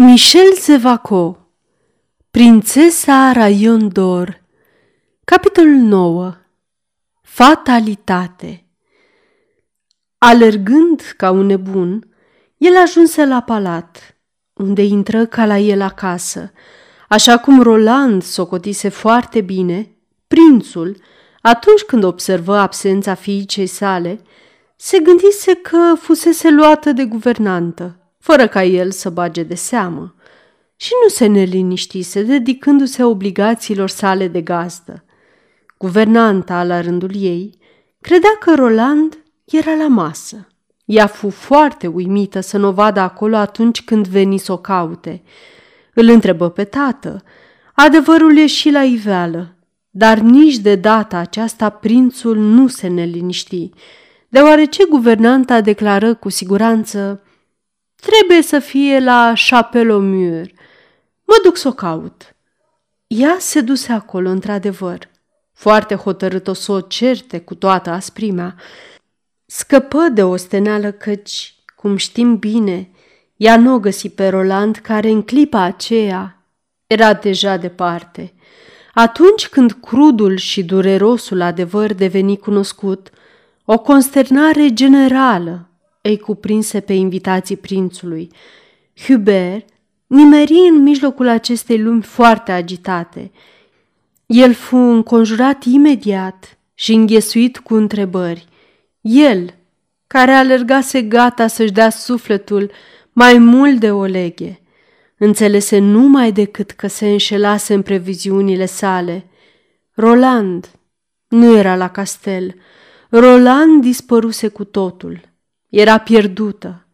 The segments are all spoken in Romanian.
Michel Zevaco Prințesa Raion d'Or Capitolul 9 Fatalitate Alergând ca un nebun, el ajunse la palat, unde intră ca la el acasă. Așa cum Roland socotise foarte bine, prințul, atunci când observă absența fiicei sale, se gândise că fusese luată de guvernantă fără ca el să bage de seamă, și nu se neliniștise, dedicându-se obligațiilor sale de gazdă. Guvernanta, la rândul ei, credea că Roland era la masă. Ea fu foarte uimită să nu o vadă acolo atunci când veni să o caute. Îl întrebă pe tată. Adevărul e și la iveală, dar nici de data aceasta prințul nu se neliniști, deoarece guvernanta declară cu siguranță Trebuie să fie la Chapelomur. Mă duc să o caut. Ea se duse acolo, într-adevăr, foarte hotărât o să o certe cu toată asprimea. Scăpă de o steneală căci, cum știm bine, ea nu o găsi pe Roland, care în clipa aceea era deja departe. Atunci când crudul și durerosul adevăr deveni cunoscut, o consternare generală îi cuprinse pe invitații prințului. Hubert nimeri în mijlocul acestei lumi foarte agitate. El fu înconjurat imediat și înghesuit cu întrebări. El, care alergase gata să-și dea sufletul mai mult de o leghe, înțelese numai decât că se înșelase în previziunile sale. Roland nu era la castel. Roland dispăruse cu totul. Era pierdută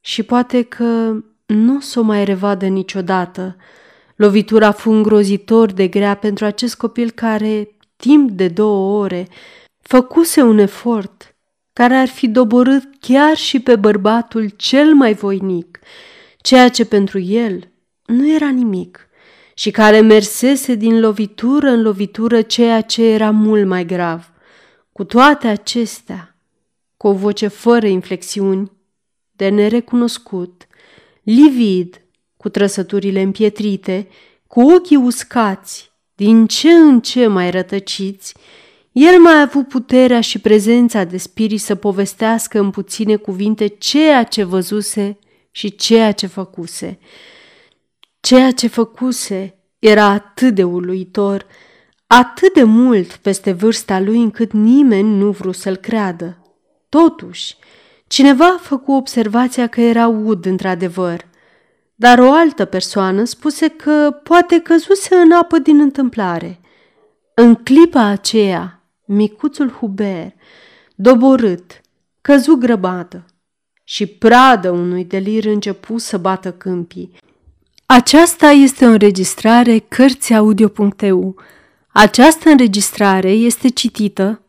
și poate că nu o să o mai revadă niciodată. Lovitura fu îngrozitor de grea pentru acest copil care, timp de două ore, făcuse un efort care ar fi doborât chiar și pe bărbatul cel mai voinic, ceea ce pentru el nu era nimic și care mersese din lovitură în lovitură ceea ce era mult mai grav. Cu toate acestea, cu o voce fără inflexiuni, de nerecunoscut, livid, cu trăsăturile împietrite, cu ochii uscați, din ce în ce mai rătăciți, el mai a avut puterea și prezența de spirit să povestească în puține cuvinte ceea ce văzuse și ceea ce făcuse. Ceea ce făcuse era atât de uluitor, atât de mult peste vârsta lui încât nimeni nu vrut să-l creadă. Totuși, cineva a făcut observația că era ud într-adevăr, dar o altă persoană spuse că poate căzuse în apă din întâmplare. În clipa aceea, micuțul Hubert, doborât, căzu grăbată și pradă unui delir începu să bată câmpii. Aceasta este o înregistrare Cărțiaudio.eu. Această înregistrare este citită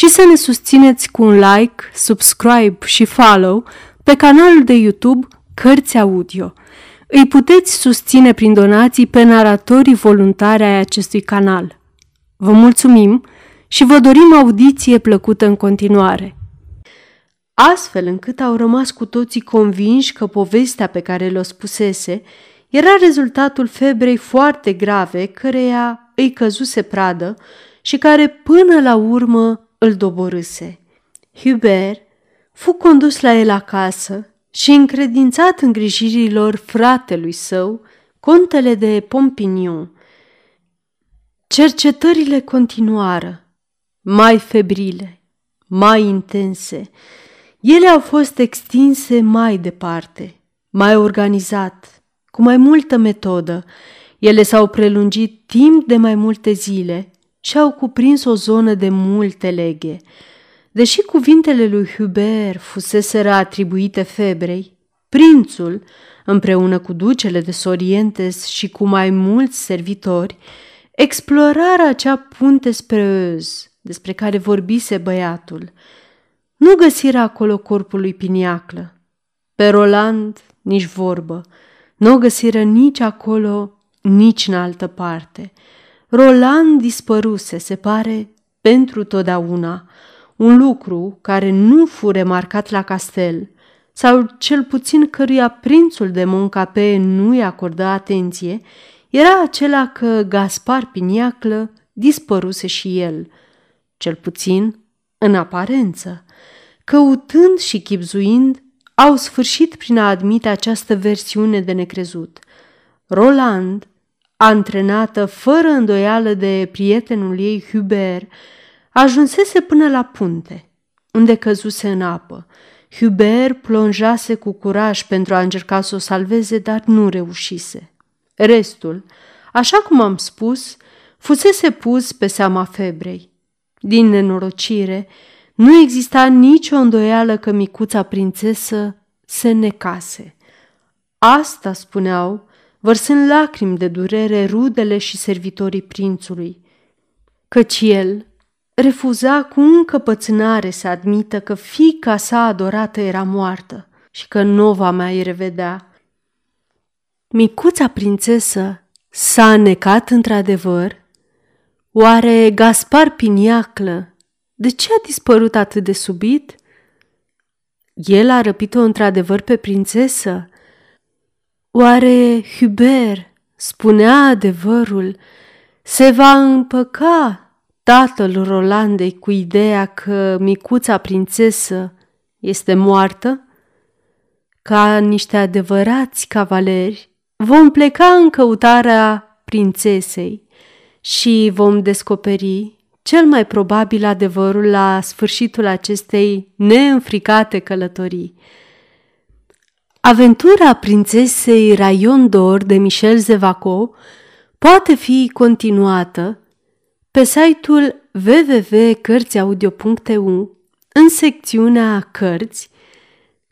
și să ne susțineți cu un like, subscribe și follow pe canalul de YouTube Cărți Audio. Îi puteți susține prin donații pe naratorii voluntari ai acestui canal. Vă mulțumim și vă dorim audiție plăcută în continuare. Astfel încât au rămas cu toții convinși că povestea pe care le-o spusese era rezultatul febrei foarte grave căreia îi căzuse pradă și care până la urmă îl doborâse. Hubert fu condus la el acasă și încredințat îngrijirilor fratelui său, contele de Pompignon. Cercetările continuară, mai febrile, mai intense. Ele au fost extinse mai departe, mai organizat, cu mai multă metodă. Ele s-au prelungit timp de mai multe zile și au cuprins o zonă de multe leghe. Deși cuvintele lui Hubert fuseseră atribuite febrei, Prințul, împreună cu ducele de Sorientes și cu mai mulți servitori, explorară acea punte spre Öz, despre care vorbise băiatul. Nu găsiră acolo corpul lui Piniaclă. Pe Roland nici vorbă. Nu o găsiră nici acolo, nici în altă parte. Roland dispăruse, se pare, pentru totdeauna, un lucru care nu fu remarcat la castel, sau cel puțin căruia prințul de Moncape nu i acordă atenție, era acela că Gaspar Piniaclă dispăruse și el, cel puțin în aparență. Căutând și chipzuind, au sfârșit prin a admite această versiune de necrezut. Roland, antrenată fără îndoială de prietenul ei Hubert, ajunsese până la punte, unde căzuse în apă. Hubert plonjase cu curaj pentru a încerca să o salveze, dar nu reușise. Restul, așa cum am spus, fusese pus pe seama febrei. Din nenorocire, nu exista nicio îndoială că micuța prințesă se necase. Asta spuneau, vărsând lacrimi de durere rudele și servitorii prințului, căci el refuza cu încăpățânare să admită că fica sa adorată era moartă și că nu va mai revedea. Micuța prințesă s-a necat într-adevăr? Oare Gaspar Piniaclă de ce a dispărut atât de subit? El a răpit-o într-adevăr pe prințesă? Oare Hubert spunea adevărul? Se va împăca tatăl Rolandei cu ideea că micuța prințesă este moartă? Ca niște adevărați cavaleri, vom pleca în căutarea prințesei și vom descoperi cel mai probabil adevărul la sfârșitul acestei neînfricate călătorii. Aventura prințesei Raion d'Or de Michel Zevaco poate fi continuată pe site-ul www.cărțiaudio.eu în secțiunea Cărți,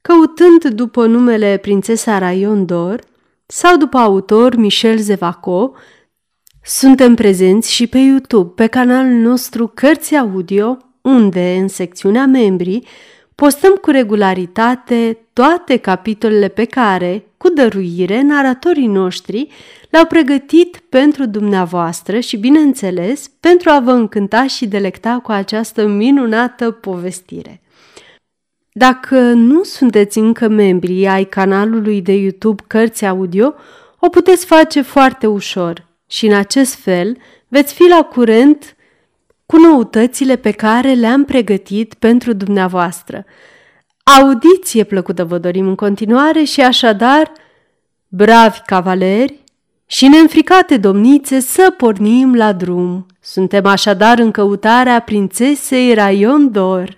căutând după numele Prințesa Raion d'Or sau după autor Michel Zevaco, suntem prezenți și pe YouTube, pe canalul nostru Cărți Audio, unde, în secțiunea membrii, postăm cu regularitate toate capitolele pe care, cu dăruire, naratorii noștri le-au pregătit pentru dumneavoastră și, bineînțeles, pentru a vă încânta și delecta cu această minunată povestire. Dacă nu sunteți încă membri ai canalului de YouTube Cărți Audio, o puteți face foarte ușor – și în acest fel veți fi la curent cu noutățile pe care le-am pregătit pentru dumneavoastră. Audiție plăcută vă dorim în continuare și așadar, bravi cavaleri și neînfricate domnițe să pornim la drum. Suntem așadar în căutarea prințesei Raion d'Or.